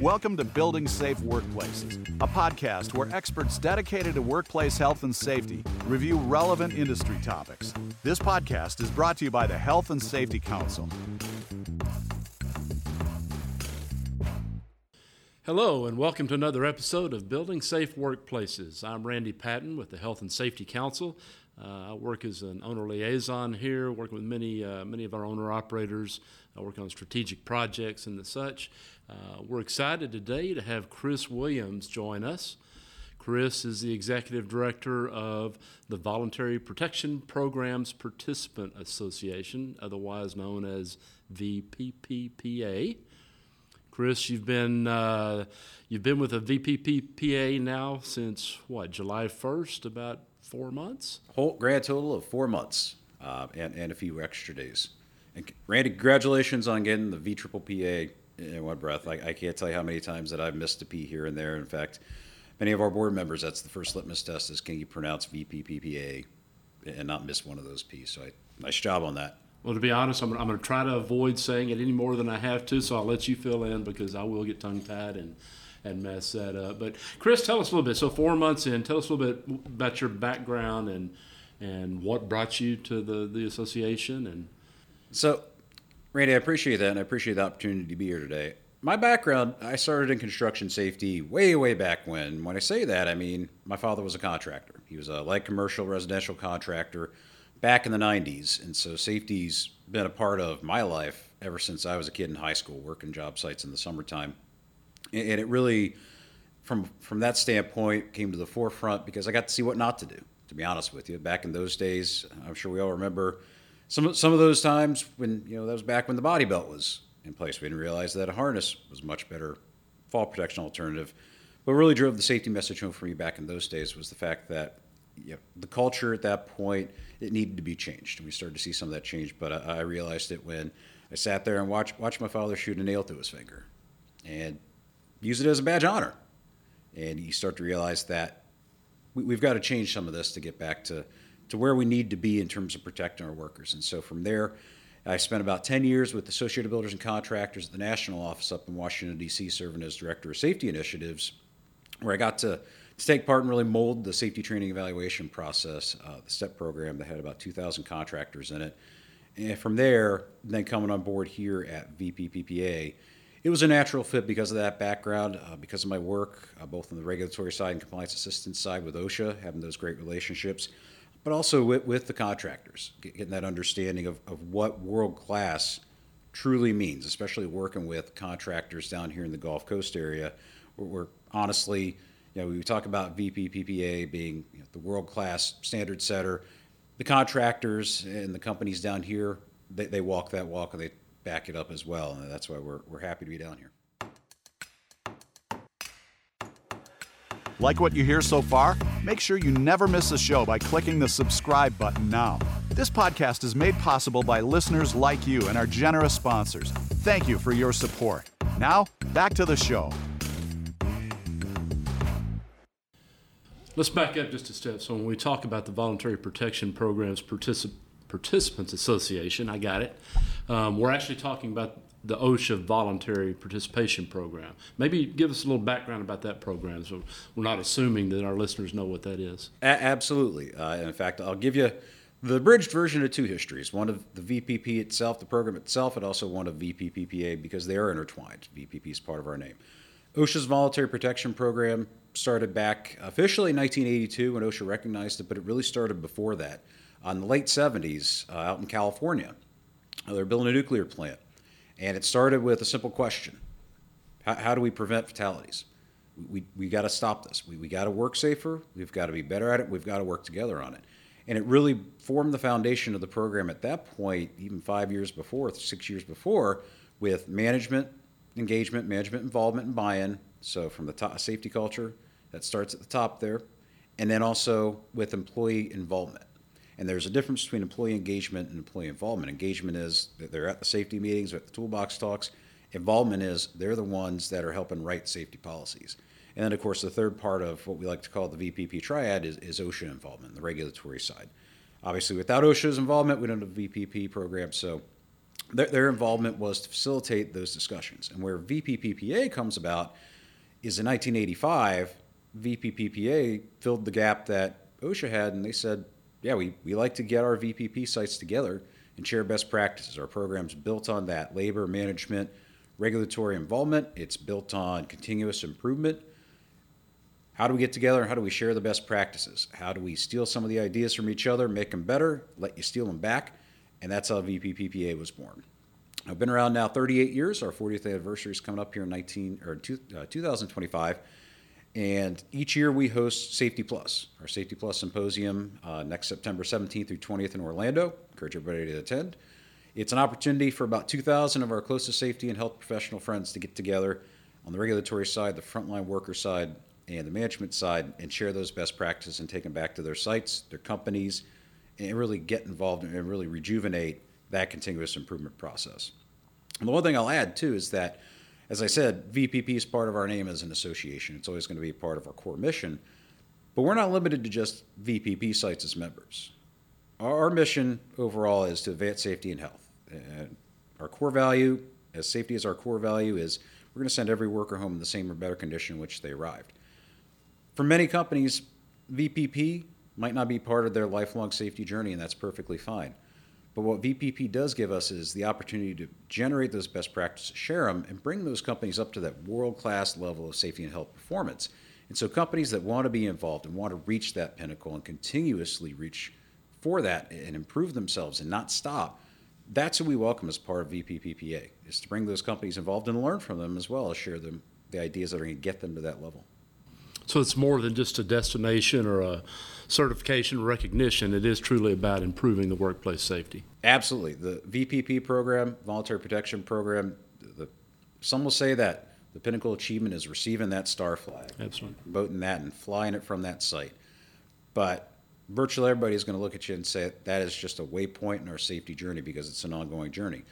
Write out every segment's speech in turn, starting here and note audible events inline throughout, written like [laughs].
Welcome to Building Safe Workplaces, a podcast where experts dedicated to workplace health and safety review relevant industry topics. This podcast is brought to you by the Health and Safety Council. Hello, and welcome to another episode of Building Safe Workplaces. I'm Randy Patton with the Health and Safety Council. Uh, I work as an owner liaison here, working with many, uh, many of our owner operators, uh, working on strategic projects and the such. Uh, we're excited today to have Chris Williams join us. Chris is the executive director of the Voluntary Protection Programs Participant Association, otherwise known as the VPPPA. Chris, you've been uh, you've been with the VPPPA now since what July first, about four months. Whole grand total of four months, uh, and and a few extra days. And Randy, congratulations on getting the V triple PA in one breath. I, I can't tell you how many times that I've missed a P here and there. In fact, many of our board members, that's the first litmus test is can you pronounce VPPPA and not miss one of those P's. So I, nice job on that. Well, to be honest, I'm, I'm going to try to avoid saying it any more than I have to, so I'll let you fill in because I will get tongue tied and, and mess that up. But Chris, tell us a little bit. So four months in, tell us a little bit about your background and and what brought you to the, the association and so Randy, I appreciate that, and I appreciate the opportunity to be here today. My background, I started in construction safety way, way back when. When I say that, I mean my father was a contractor. He was a light commercial residential contractor back in the 90s. And so safety's been a part of my life ever since I was a kid in high school, working job sites in the summertime. And it really, from, from that standpoint, came to the forefront because I got to see what not to do, to be honest with you. Back in those days, I'm sure we all remember some, some of those times when, you know, that was back when the body belt was in place. We didn't realize that a harness was much better fall protection alternative. What really drove the safety message home for me back in those days was the fact that you know, the culture at that point it needed to be changed, and we started to see some of that change. But I, I realized it when I sat there and watched watched my father shoot a nail through his finger, and use it as a badge of honor. And you start to realize that we, have got to change some of this to get back to to where we need to be in terms of protecting our workers. And so from there, I spent about 10 years with Associated Builders and Contractors at the national office up in Washington, D.C., serving as Director of Safety Initiatives, where I got to to take part and really mold the safety training evaluation process, uh, the STEP program that had about 2,000 contractors in it. And from there, then coming on board here at VPPPA, it was a natural fit because of that background, uh, because of my work, uh, both on the regulatory side and compliance assistance side with OSHA, having those great relationships, but also with, with the contractors, getting that understanding of, of what world class truly means, especially working with contractors down here in the Gulf Coast area, where, where honestly, you know, we talk about VPPPA being you know, the world class standard setter. The contractors and the companies down here, they, they walk that walk and they back it up as well. And that's why we're, we're happy to be down here. Like what you hear so far? Make sure you never miss a show by clicking the subscribe button now. This podcast is made possible by listeners like you and our generous sponsors. Thank you for your support. Now, back to the show. Let's back up just a step. So when we talk about the Voluntary Protection Programs Particip- Participants Association, I got it. Um, we're actually talking about the OSHA Voluntary Participation Program. Maybe give us a little background about that program, so we're not assuming that our listeners know what that is. A- absolutely. Uh, in fact, I'll give you the abridged version of two histories: one of the VPP itself, the program itself, and also one of VPPPA because they are intertwined. VPP is part of our name. OSHA's Voluntary Protection Program started back officially in 1982 when OSHA recognized it, but it really started before that. On the late 70s, uh, out in California, they're building a nuclear plant. And it started with a simple question How, how do we prevent fatalities? We, we, we got to stop this. We, we got to work safer. We've got to be better at it. We've got to work together on it. And it really formed the foundation of the program at that point, even five years before, six years before, with management engagement, management involvement, and buy in. So, from the top, safety culture, that starts at the top there. And then also with employee involvement. And there's a difference between employee engagement and employee involvement. Engagement is they're at the safety meetings, at the toolbox talks. Involvement is they're the ones that are helping write safety policies. And then, of course, the third part of what we like to call the VPP triad is, is OSHA involvement, the regulatory side. Obviously, without OSHA's involvement, we don't have a VPP program. So their involvement was to facilitate those discussions. And where VPPPA comes about is in 1985, VPPPA filled the gap that OSHA had, and they said, yeah, we, we like to get our VPP sites together and share best practices. Our program's built on that labor management, regulatory involvement. It's built on continuous improvement. How do we get together how do we share the best practices? How do we steal some of the ideas from each other, make them better, let you steal them back? And that's how VPPPA was born. I've been around now 38 years. Our 40th anniversary is coming up here in 19 or two, uh, 2025. And each year we host Safety Plus, our Safety Plus Symposium, uh, next September 17th through 20th in Orlando. Encourage everybody to attend. It's an opportunity for about 2,000 of our closest safety and health professional friends to get together on the regulatory side, the frontline worker side, and the management side and share those best practices and take them back to their sites, their companies, and really get involved and really rejuvenate that continuous improvement process. And the one thing I'll add too is that, as I said, VPP is part of our name as an association. It's always going to be part of our core mission, but we're not limited to just VPP sites as members. Our mission overall is to advance safety and health. And our core value, as safety is our core value, is we're going to send every worker home in the same or better condition in which they arrived. For many companies, VPP might not be part of their lifelong safety journey, and that's perfectly fine. But what VPP does give us is the opportunity to generate those best practices, share them, and bring those companies up to that world class level of safety and health performance. And so, companies that want to be involved and want to reach that pinnacle and continuously reach for that and improve themselves and not stop, that's who we welcome as part of VPPPA, is to bring those companies involved and learn from them as well as share them the ideas that are going to get them to that level. So it's more than just a destination or a certification recognition. It is truly about improving the workplace safety. Absolutely. The VPP program, Voluntary Protection Program, the, some will say that the pinnacle achievement is receiving that star flag. Absolutely. Voting that and flying it from that site. But virtually everybody is going to look at you and say that is just a waypoint in our safety journey because it's an ongoing journey.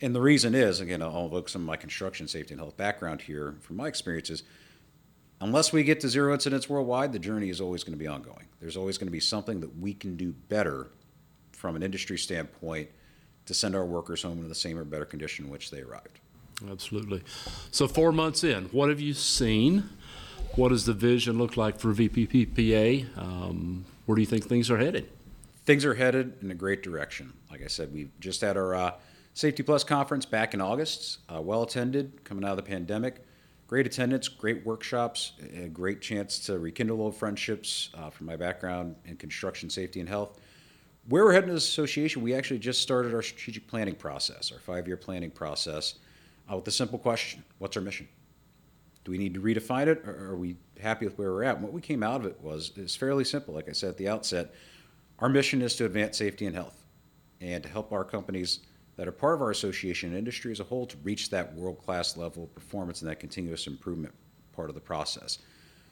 And the reason is, again, I'll invoke some of my construction safety and health background here from my experiences unless we get to zero incidents worldwide, the journey is always going to be ongoing. There's always going to be something that we can do better from an industry standpoint to send our workers home in the same or better condition in which they arrived. Absolutely. So, four months in, what have you seen? What does the vision look like for VPPPA? Um, where do you think things are headed? Things are headed in a great direction. Like I said, we've just had our uh, Safety Plus conference back in August, uh, well attended, coming out of the pandemic great attendance, great workshops, a great chance to rekindle old friendships uh, from my background in construction safety and health. Where we're heading as an association, we actually just started our strategic planning process, our five year planning process, uh, with the simple question What's our mission? Do we need to redefine it, or are we happy with where we're at? And what we came out of it was is fairly simple. Like I said at the outset, our mission is to advance safety and health, and to help our companies that are part of our association and industry as a whole to reach that world class level of performance and that continuous improvement part of the process.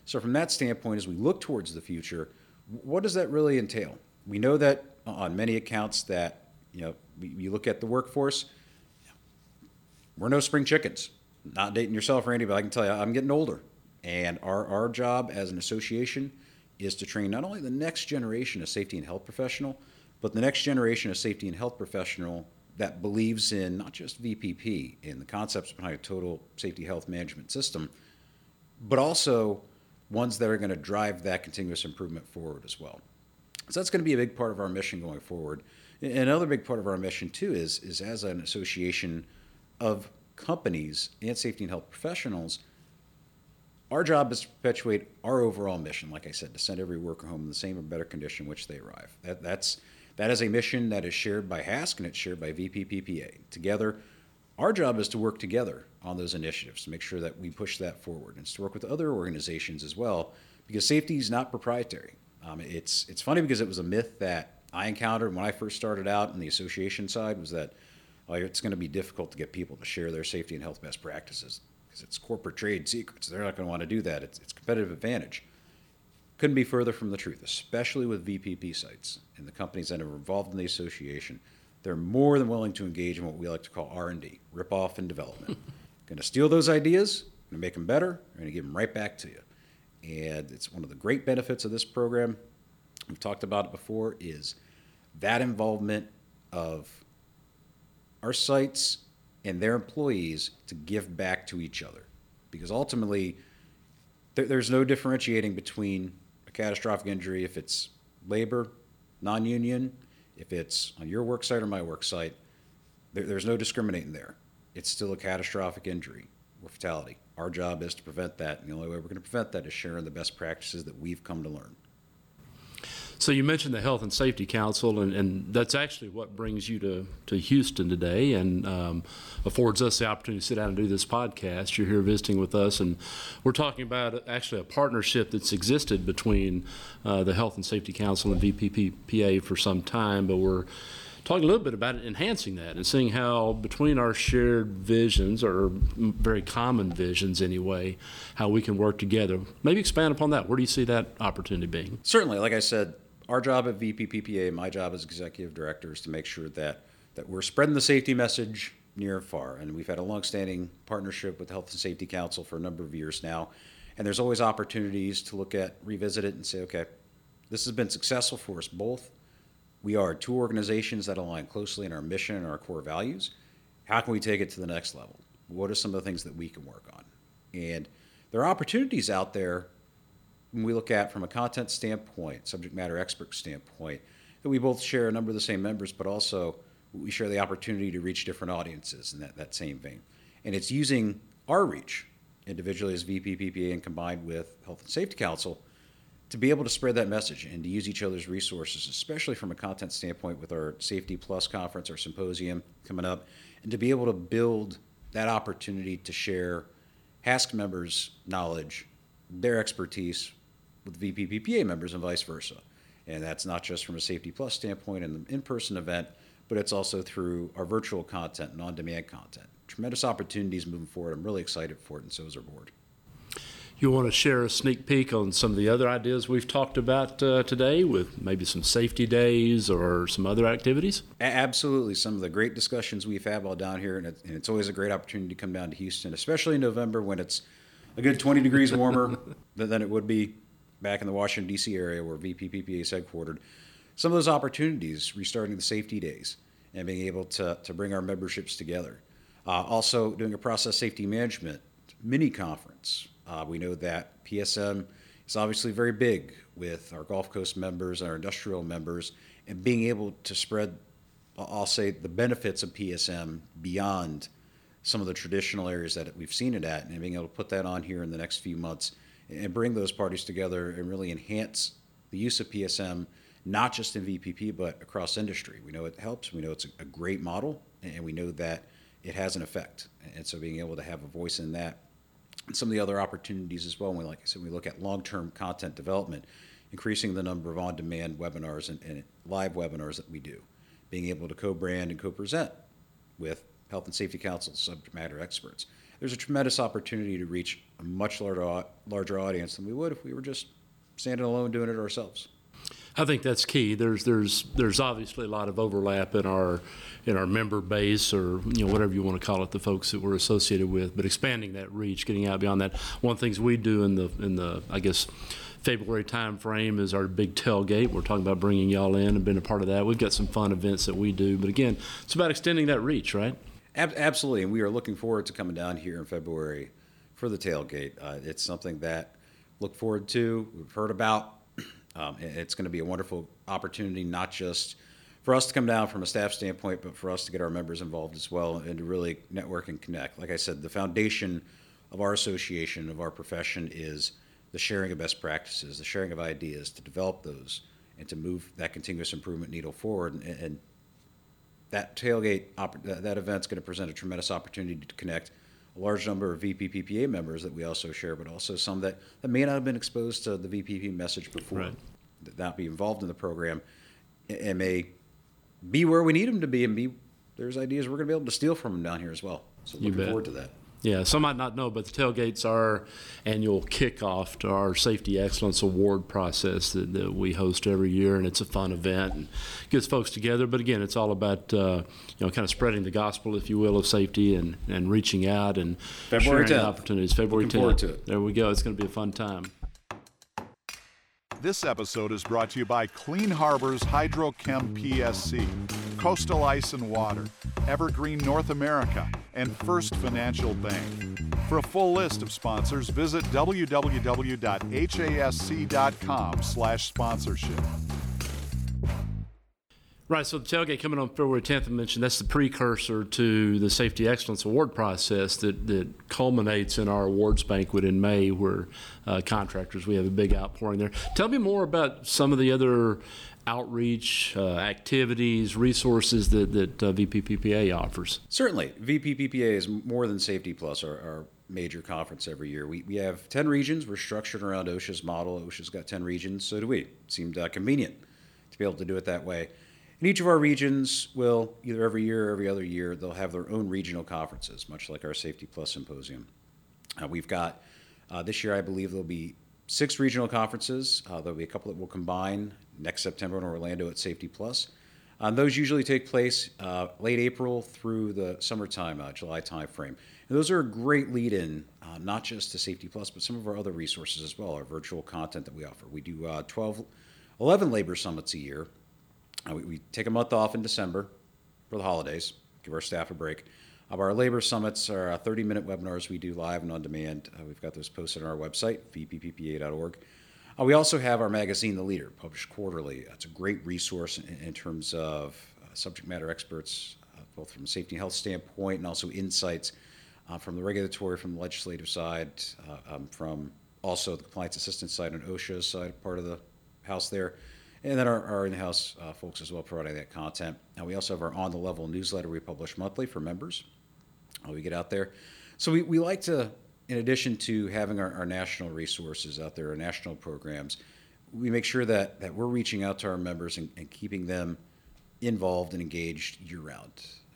So, from that standpoint, as we look towards the future, what does that really entail? We know that on many accounts that you know you look at the workforce, we're no spring chickens. Not dating yourself, Randy, but I can tell you I'm getting older, and our our job as an association is to train not only the next generation of safety and health professional, but the next generation of safety and health professional that believes in not just VPP and the concepts behind a total safety health management system, but also ones that are going to drive that continuous improvement forward as well. So that's going to be a big part of our mission going forward. Another big part of our mission too is is as an association of companies and safety and health professionals. Our job is to perpetuate our overall mission, like I said, to send every worker home in the same or better condition in which they arrive. That, that's that is a mission that is shared by HASC and it's shared by VPPPA. Together, our job is to work together on those initiatives to make sure that we push that forward and to work with other organizations as well because safety is not proprietary. Um, it's, it's funny because it was a myth that I encountered when I first started out in the association side was that oh, it's going to be difficult to get people to share their safety and health best practices because it's corporate trade secrets. They're not going to want to do that. It's, it's competitive advantage couldn't be further from the truth, especially with VPP sites and the companies that are involved in the association. They're more than willing to engage in what we like to call R&D, rip off and development. [laughs] going to steal those ideas, going to make them better, going to give them right back to you. And it's one of the great benefits of this program. We've talked about it before. Is that involvement of our sites and their employees to give back to each other. Because ultimately, there's no differentiating between catastrophic injury if it's labor, non union, if it's on your work site or my work site. There, there's no discriminating there. It's still a catastrophic injury or fatality. Our job is to prevent that, and the only way we're going to prevent that is sharing the best practices that we've come to learn. So you mentioned the Health and Safety Council, and, and that's actually what brings you to, to Houston today. And um, affords us the opportunity to sit down and do this podcast. You're here visiting with us, and we're talking about actually a partnership that's existed between uh, the Health and Safety Council and VPPPA for some time, but we're talking a little bit about enhancing that and seeing how between our shared visions or very common visions anyway how we can work together. Maybe expand upon that. Where do you see that opportunity being? Certainly. Like i said our job at VPPPA, my job as executive director, is to make sure that that we're spreading the safety message near and far. And we've had a longstanding partnership with the Health and Safety Council for a number of years now. And there's always opportunities to look at, revisit it, and say, okay, this has been successful for us both. We are two organizations that align closely in our mission and our core values. How can we take it to the next level? What are some of the things that we can work on? And there are opportunities out there when we look at from a content standpoint, subject matter expert standpoint, that we both share a number of the same members, but also we share the opportunity to reach different audiences in that, that same vein. And it's using our reach individually as VPPPA and combined with Health and Safety Council to be able to spread that message and to use each other's resources, especially from a content standpoint with our Safety Plus conference, our symposium coming up, and to be able to build that opportunity to share HASC members' knowledge, their expertise with VPPPA members and vice versa. And that's not just from a Safety Plus standpoint and the in person event, but it's also through our virtual content and on demand content. Tremendous opportunities moving forward. I'm really excited for it, and so is our board. You want to share a sneak peek on some of the other ideas we've talked about uh, today with maybe some safety days or some other activities? Absolutely. Some of the great discussions we've had while down here, and, it, and it's always a great opportunity to come down to Houston, especially in November when it's a good 20 degrees warmer [laughs] than it would be back in the Washington, D.C. area where VPPPA is headquartered, some of those opportunities, restarting the safety days and being able to, to bring our memberships together. Uh, also, doing a process safety management mini conference. Uh, we know that PSM is obviously very big with our Gulf Coast members, our industrial members, and being able to spread, I'll say, the benefits of PSM beyond some of the traditional areas that we've seen it at, and being able to put that on here in the next few months and bring those parties together and really enhance the use of PSM, not just in VPP, but across industry. We know it helps. We know it's a great model, and we know that it has an effect. And so being able to have a voice in that, and some of the other opportunities as well. When we, like I said, we look at long-term content development, increasing the number of on-demand webinars and, and live webinars that we do, being able to co-brand and co-present with Health and Safety Council subject matter experts there's a tremendous opportunity to reach a much larger, larger audience than we would if we were just standing alone doing it ourselves. I think that's key. There's there's there's obviously a lot of overlap in our in our member base or you know whatever you want to call it, the folks that we're associated with. But expanding that reach, getting out beyond that. One of the things we do in the in the I guess February time frame is our big tailgate. We're talking about bringing y'all in and being a part of that. We've got some fun events that we do, but again, it's about extending that reach, right? Ab- absolutely, and we are looking forward to coming down here in February for the tailgate. Uh, it's something that look forward to. We've heard about. [clears throat] Um, it's going to be a wonderful opportunity, not just for us to come down from a staff standpoint, but for us to get our members involved as well and to really network and connect. Like I said, the foundation of our association, of our profession, is the sharing of best practices, the sharing of ideas to develop those and to move that continuous improvement needle forward. And, and that tailgate, that, uh, that event's going to present a tremendous opportunity to connect a large number of VPPPA members that we also share, but also some that, that may not have been exposed to the VPP message before, right. that not be involved in the program, and may be where we need them to be, and be there's ideas we're going to be able to steal from them down here as well. So looking forward to that. Yeah, some might not know, but the tailgate's our annual kickoff to our Safety Excellence Award process that, that we host every year, and it's a fun event and gets folks together. But again, it's all about uh, you know kind of spreading the gospel, if you will, of safety and, and reaching out and February sharing 10th. opportunities. February Looking 10th. There we go. It's going to be a fun time. This episode is brought to you by Clean Harbors Hydrochem PSC. Coastal Ice and Water, Evergreen North America, and First Financial Bank. For a full list of sponsors, visit www.hasc.com/sponsorship. Right, so the tailgate coming on February 10th, I mentioned that's the precursor to the Safety Excellence Award process that, that culminates in our awards banquet in May, where uh, contractors, we have a big outpouring there. Tell me more about some of the other outreach uh, activities, resources that, that uh, VPPPA offers. Certainly. VPPPA is more than Safety Plus, our, our major conference every year. We, we have 10 regions. We're structured around OSHA's model. OSHA's got 10 regions, so do we. It seemed uh, convenient to be able to do it that way. And each of our regions will, either every year or every other year, they'll have their own regional conferences, much like our Safety Plus Symposium. Uh, we've got, uh, this year, I believe there'll be six regional conferences. Uh, there'll be a couple that will combine next September in Orlando at Safety Plus. Uh, those usually take place uh, late April through the summertime, uh, July timeframe. And those are a great lead in, not just to Safety Plus, but some of our other resources as well, our virtual content that we offer. We do 12, 11 labor summits a year. Uh, we, we, take a month off in December for the holidays, give our staff a break. Of our labor summits are 30 minute webinars we do live and on demand. Uh, we've got those posted on our website, vpppa.org. Uh, we also have our magazine, The Leader, published quarterly. It's a great resource in, in terms of uh, subject matter experts, uh, both from a safety and health standpoint and also insights uh, from the regulatory, from the legislative side, um, from also the compliance assistance side and OSHA's side, part of the house there and then our, our in-house uh, folks as well providing that content. And we also have our on the level newsletter we publish monthly for members. Uh, we get out there, so we, we like to, in addition to having our, our national resources out there, our national programs, we make sure that that we're reaching out to our members and, and keeping them involved and engaged year round.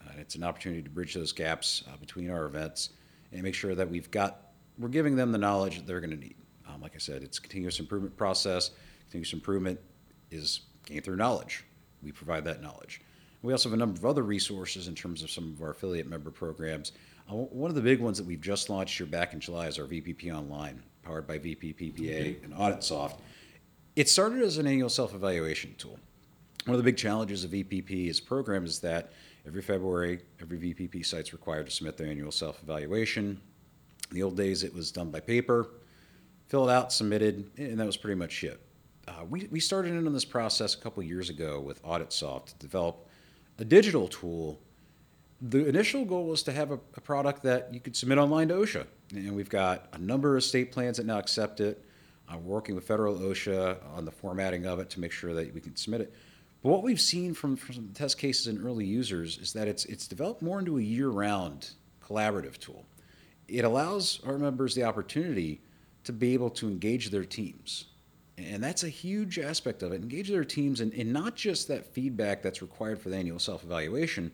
Uh, it's an opportunity to bridge those gaps uh, between our events and make sure that we've got we're giving them the knowledge that they're going to need. Um, like I said, it's a continuous improvement process. Continuous improvement is gained through knowledge. We provide that knowledge. We also have a number of other resources in terms of some of our affiliate member programs. Uh, one of the big ones that we've just launched here back in July is our VPP Online, powered by VPPPA and AuditSoft. It started as an annual self evaluation tool. One of the big challenges of VPP's program is that every February, every VPP site is required to submit their annual self evaluation. In the old days, it was done by paper, filled out, submitted, and that was pretty much it uh, we, we started in on this process a couple years ago with AuditSoft to develop a digital tool. The initial goal was to have a, a, product that you could submit online to OSHA. And we've got a number of state plans that now accept it. We're working with federal OSHA on the formatting of it to make sure that we can submit it. But what we've seen from, from test cases and early users is that it's, it's developed more into a year round collaborative tool. It allows our members the opportunity to be able to engage their teams and that's a huge aspect of it. Engage their teams and, not just that feedback that's required for the annual self evaluation,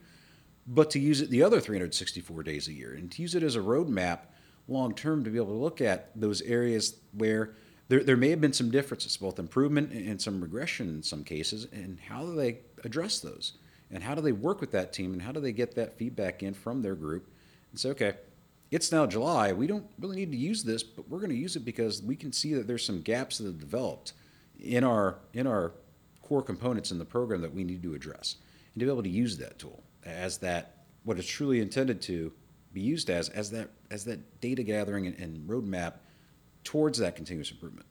but to use it the other 364 days a year and to use it as a roadmap long term to be able to look at those areas where there, there may have been some differences, both improvement and some regression in some cases, and how do they address those? And how do they work with that team and how do they get that feedback in from their group and say, okay, it's now July. We don't really need to use this, but we're going to use it because we can see that there's some gaps that have developed in our in our core components in the program that we need to address, and to be able to use that tool as that what it's truly intended to be used as as that as that data gathering and, and roadmap towards that continuous improvement.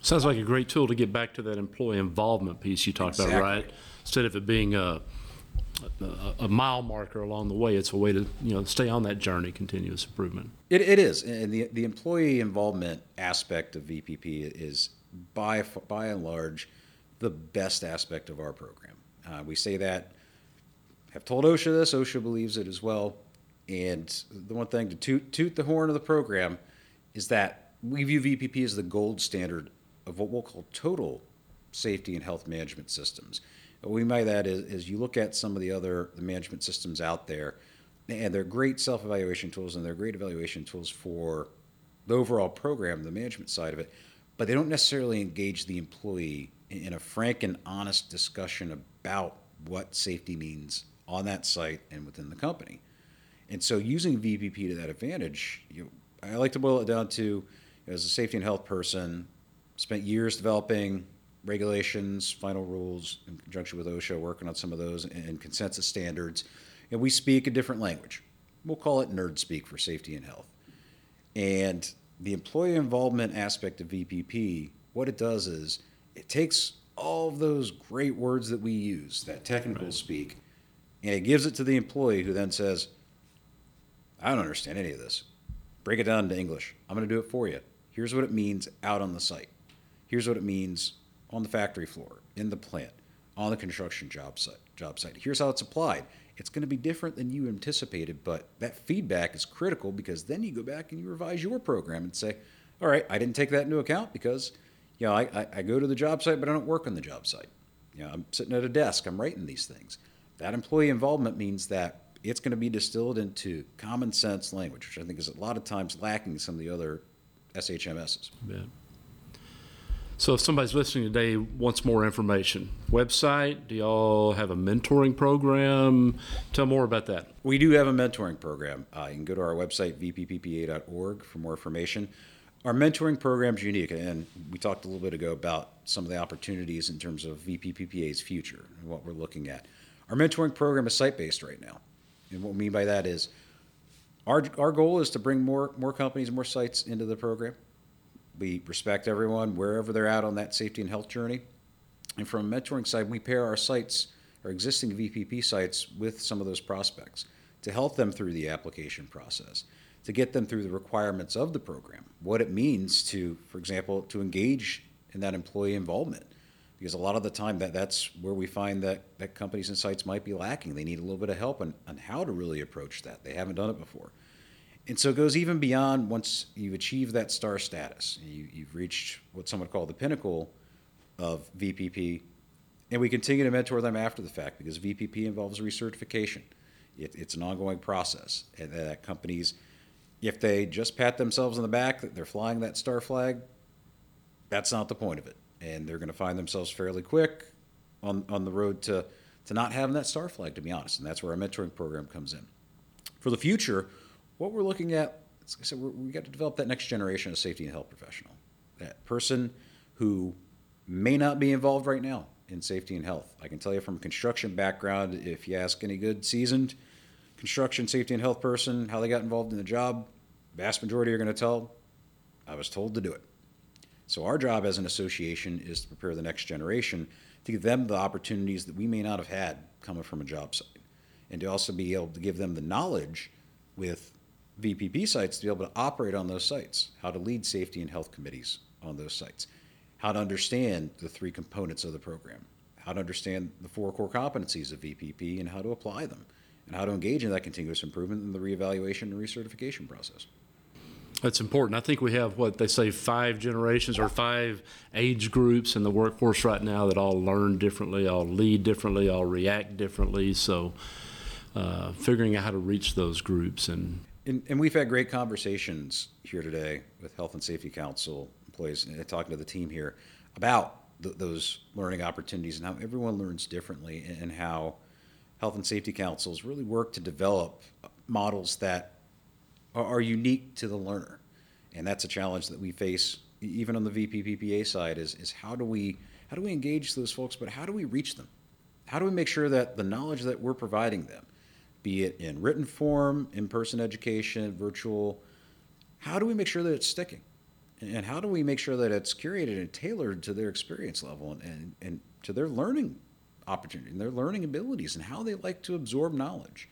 Sounds like a great tool to get back to that employee involvement piece you talked exactly. about, right? Instead of it being a a, mile marker along the way. It's a way to you know stay on that journey, continuous improvement. It, it is, and the the employee involvement aspect of VPP is by by and large the best aspect of our program. Uh, we say that. Have told OSHA this. OSHA believes it as well. And the one thing to toot, toot the horn of the program is that we view VPP as the gold standard of what we'll call total safety and health management systems. What we by that is, is you look at some of the other the management systems out there, and they're great self-evaluation tools and they're great evaluation tools for the overall program, the management side of it, but they don't necessarily engage the employee in a frank and honest discussion about what safety means on that site and within the company. And so using VPP to that advantage, you I like to boil it down to as a safety and health person, spent years developing regulations, final rules in conjunction with OSHA, working on some of those and consensus standards. And we speak a different language. We'll call it nerd speak for safety and health. And the employee involvement aspect of VPP, what it does is it takes all of those great words that we use, that technical right. speak, and it gives it to the employee who then says, I don't understand any of this. Break it down into English. I'm going to do it for you. Here's what it means out on the site. Here's what it means on the factory floor, in the plant, on the construction job site. Job site. Here's how it's applied. It's going to be different than you anticipated, but that feedback is critical because then you go back and you revise your program and say, all right, I didn't take that into account because, you know, I, I, I go to the job site, but I don't work on the job site. You know, I'm sitting at a desk, I'm writing these things. That employee involvement means that it's going to be distilled into common sense language, which I think is a lot of times lacking in some of the other SHMSs. Yeah. So if somebody's listening today wants more information, website, do y'all have a mentoring program? Tell more about that. We do have a mentoring program. Uh, you can go to our website, vpppa.org, for more information. Our mentoring program is unique, and we talked a little bit ago about some of the opportunities in terms of VPPPA's future and what we're looking at. Our mentoring program is site based right now. And what we mean by that is our, our goal is to bring more, more companies, more sites into the program. We respect everyone wherever they're at on that safety and health journey. And from a mentoring side, we pair our sites, our existing VPP sites, with some of those prospects to help them through the application process, to get them through the requirements of the program, what it means to, for example, to engage in that employee involvement. Because a lot of the time that, that's where we find that, that companies and sites might be lacking. They need a little bit of help on, on how to really approach that. They haven't done it before. And so it goes even beyond once you've achieved that star status. You, you've reached what some would call the pinnacle of VPP. And we continue to mentor them after the fact because VPP involves recertification. It, it's an ongoing process. And that companies, if they just pat themselves on the back that they're flying that star flag, that's not the point of it. And they're going to find themselves fairly quick on, on the road to, to not having that star flag, to be honest. And that's where our mentoring program comes in. For the future, what we're looking at, like I said, we got to develop that next generation of safety and health professional. That person who may not be involved right now in safety and health. I can tell you from a construction background, if you ask any good seasoned construction safety and health person how they got involved in the job, vast majority are going to tell, I was told to do it. So our job as an association is to prepare the next generation to give them the opportunities that we may not have had coming from a job site, and to also be able to give them the knowledge with VPP sites to be able to operate on those sites, how to lead safety and health committees on those sites, how to understand the three components of the program, how to understand the four core competencies of VPP and how to apply them, and how to engage in that continuous improvement in the reevaluation and recertification process. That's important. I think we have what they say five generations or five age groups in the workforce right now that all learn differently, all lead differently, all react differently. So, uh, figuring out how to reach those groups and and, and, we've had great conversations here today with Health and Safety Council employees and talking to the team here about th- those learning opportunities and how everyone learns differently and how Health and Safety Councils really work to develop models that are, are unique to the learner. And that's a challenge that we face even on the VPPPA side is, is how do we how do we engage those folks, but how do we reach them? How do we make sure that the knowledge that we're providing them be it in written form, in person education, virtual. How do we make sure that it's sticking? And how do we make sure that it's curated and tailored to their experience level and, and, and to their learning opportunity and their learning abilities and how they like to absorb knowledge?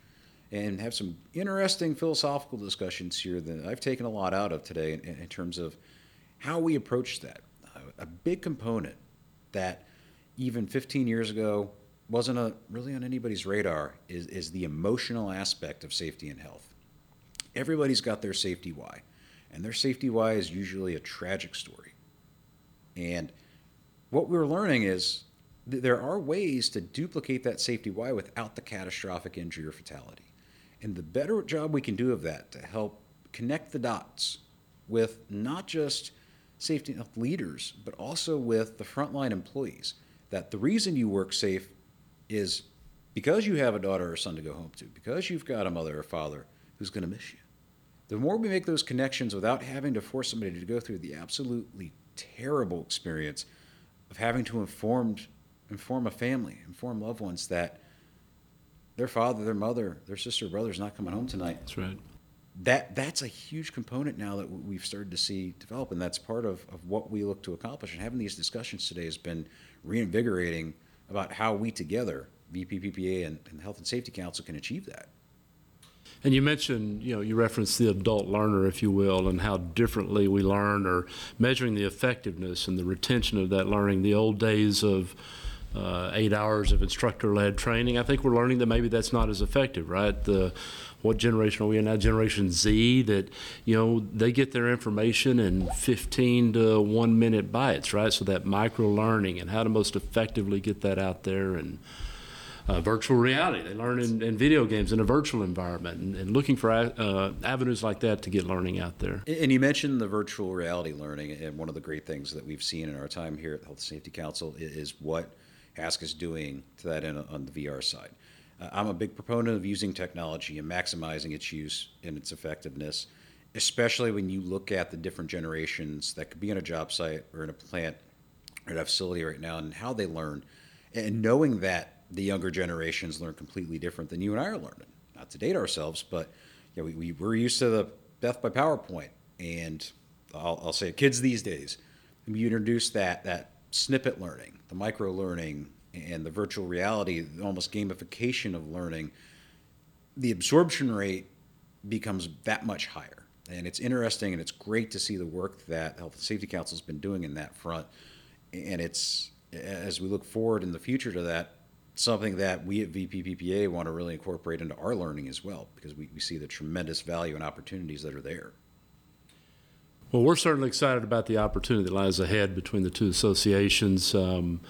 And have some interesting philosophical discussions here that I've taken a lot out of today in, in terms of how we approach that. A big component that even 15 years ago wasn't a, really on anybody's radar is, is the emotional aspect of safety and health. Everybody's got their safety why, and their safety why is usually a tragic story. And what we're learning is th- there are ways to duplicate that safety why without the catastrophic injury or fatality. And the better job we can do of that to help connect the dots with not just safety and health leaders, but also with the frontline employees, that the reason you work safe is because you have a daughter or son to go home to, because you've got a mother or father who's going to miss you. The more we make those connections without having to force somebody to go through the absolutely terrible experience of having to inform inform a family, inform loved ones that their father, their mother, their sister, brother is not coming home tonight. That's right. That that's a huge component now that we've started to see develop, and that's part of, of what we look to accomplish. And having these discussions today has been reinvigorating about how we together, VPPPA and, and the Health and Safety Council, can achieve that. And you mentioned, you know, you referenced the adult learner, if you will, and how differently we learn or measuring the effectiveness and the retention of that learning. The old days of uh, eight hours of instructor-led training. I think we're learning that maybe that's not as effective, right? The what generation are we in now? Generation Z that you know they get their information in 15 to one minute bites, right? So that micro learning and how to most effectively get that out there and. Uh, virtual reality. They learn in, in, video games in a virtual environment and, and looking for uh, avenues like that to get learning out there. And you mentioned the virtual reality learning, and one of the great things that we've seen in our time here at the Health Safety Council is what HASC is doing to that on the VR side. Uh, I'm a big proponent of using technology and maximizing its use and its effectiveness, especially when you look at the different generations that could be on a job site or in a plant or at a facility right now and how they learn. And knowing that the younger generations learn completely different than you and I are learning. Not to date ourselves, but you know, we, we, we're used to the death by PowerPoint. And I'll, I'll say kids these days, you introduce that, that snippet learning, the micro learning, and the virtual reality, almost gamification of learning, the absorption rate becomes that much higher. And it's interesting and it's great to see the work that Health and Safety Council has been doing in that front. And it's, as we look forward in the future to that, something that we at VPPPA want to really incorporate into our learning as well, because we, we see the tremendous value and opportunities that are there. Well, we're certainly excited about the opportunity that lies ahead between the two associations. Um,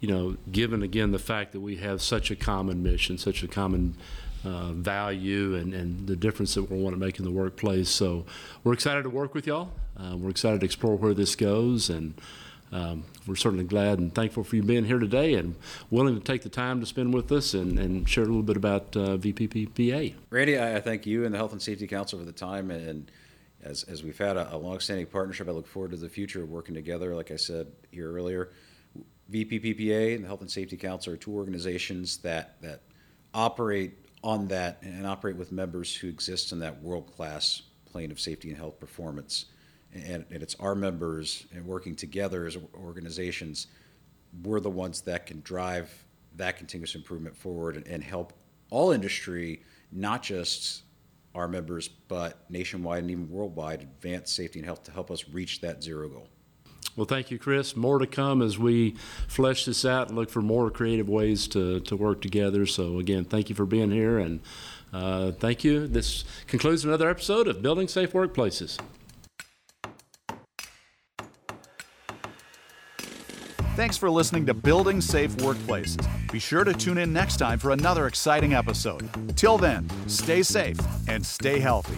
you know, given again the fact that we have such a common mission, such a common uh, value, and, and the difference that we want to make in the workplace. So we're excited to work with y'all. Uh, we're excited to explore where this goes, and um, we're certainly glad and thankful for you being here today and willing to take the time to spend with us and, and share a little bit about uh, VPPPA. Randy, I thank you and the Health and Safety Council for the time and as, as we've had a, a long-standing partnership, I look forward to the future of working together. Like I said here earlier, VPPPA and the Health and Safety Council are two organizations that, that operate on that and operate with members who exist in that world-class plane of safety and health performance. And, and it's our members and working together as organizations, we're the ones that can drive that continuous improvement forward and, and help all industry, not just our members, but nationwide and even worldwide, advance safety and health to help us reach that zero goal. Well, thank you, Chris. More to come as we flesh this out and look for more creative ways to, to work together. So, again, thank you for being here and uh, thank you. This concludes another episode of Building Safe Workplaces. Thanks for listening to Building Safe Workplaces. Be sure to tune in next time for another exciting episode. Till then, stay safe and stay healthy.